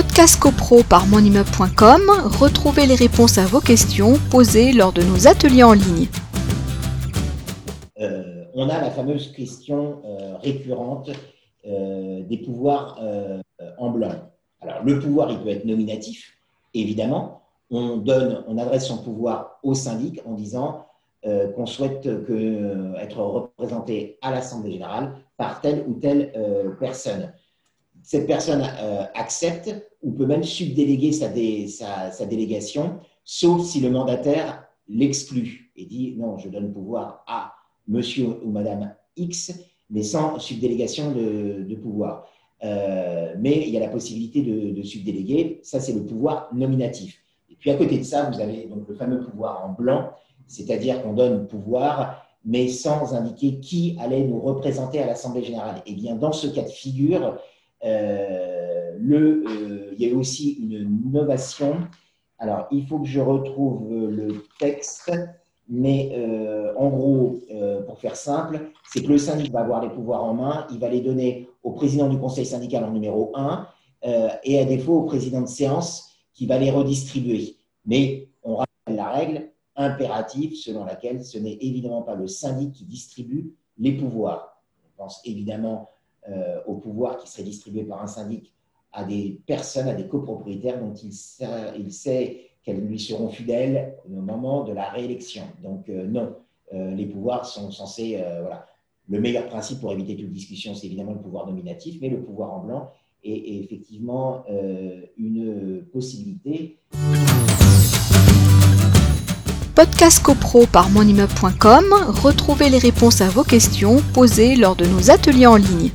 Podcast CoPro par monimmeuble.com, retrouvez les réponses à vos questions posées lors de nos ateliers en ligne. Euh, on a la fameuse question euh, récurrente euh, des pouvoirs en blanc. Alors, le pouvoir, il peut être nominatif, évidemment. On donne, on adresse son pouvoir au syndic en disant qu'on souhaite être représenté à l'Assemblée générale par telle ou telle personne cette personne euh, accepte ou peut même subdéléguer sa, délégation, sauf si le mandataire l'exclut et dit non, je donne pouvoir à monsieur ou madame X, mais sans subdélégation de, pouvoir. Euh, mais il y a la possibilité de, de subdéléguer, ça c'est le pouvoir nominatif. Et puis à côté de ça, vous avez donc le fameux pouvoir en blanc, c'est-à-dire qu'on donne pouvoir, mais sans indiquer qui allait nous représenter à l'Assemblée générale. Et eh bien dans ce cas de figure, le, euh, il y a eu aussi une innovation. Alors, il faut que je retrouve le texte, mais euh, en gros, pour faire simple, c'est que le syndic va avoir les pouvoirs en main, il va les donner au président du conseil syndical en numéro 1 et à défaut au président de séance qui va les redistribuer. Mais on rappelle la règle impérative selon laquelle ce n'est évidemment pas le syndic qui distribue les pouvoirs. On pense évidemment euh, au pouvoir qui serait distribué par un syndic à des personnes, à des copropriétaires dont il sait, qu'elles lui seront fidèles au moment de la réélection. Donc euh, non, euh, les pouvoirs sont censés... voilà. Le meilleur principe pour éviter toute discussion, c'est évidemment le pouvoir nominatif, mais le pouvoir en blanc est, est effectivement une possibilité. Podcast CoPro par monimmeuble.com, retrouvez les réponses à vos questions posées lors de nos ateliers en ligne.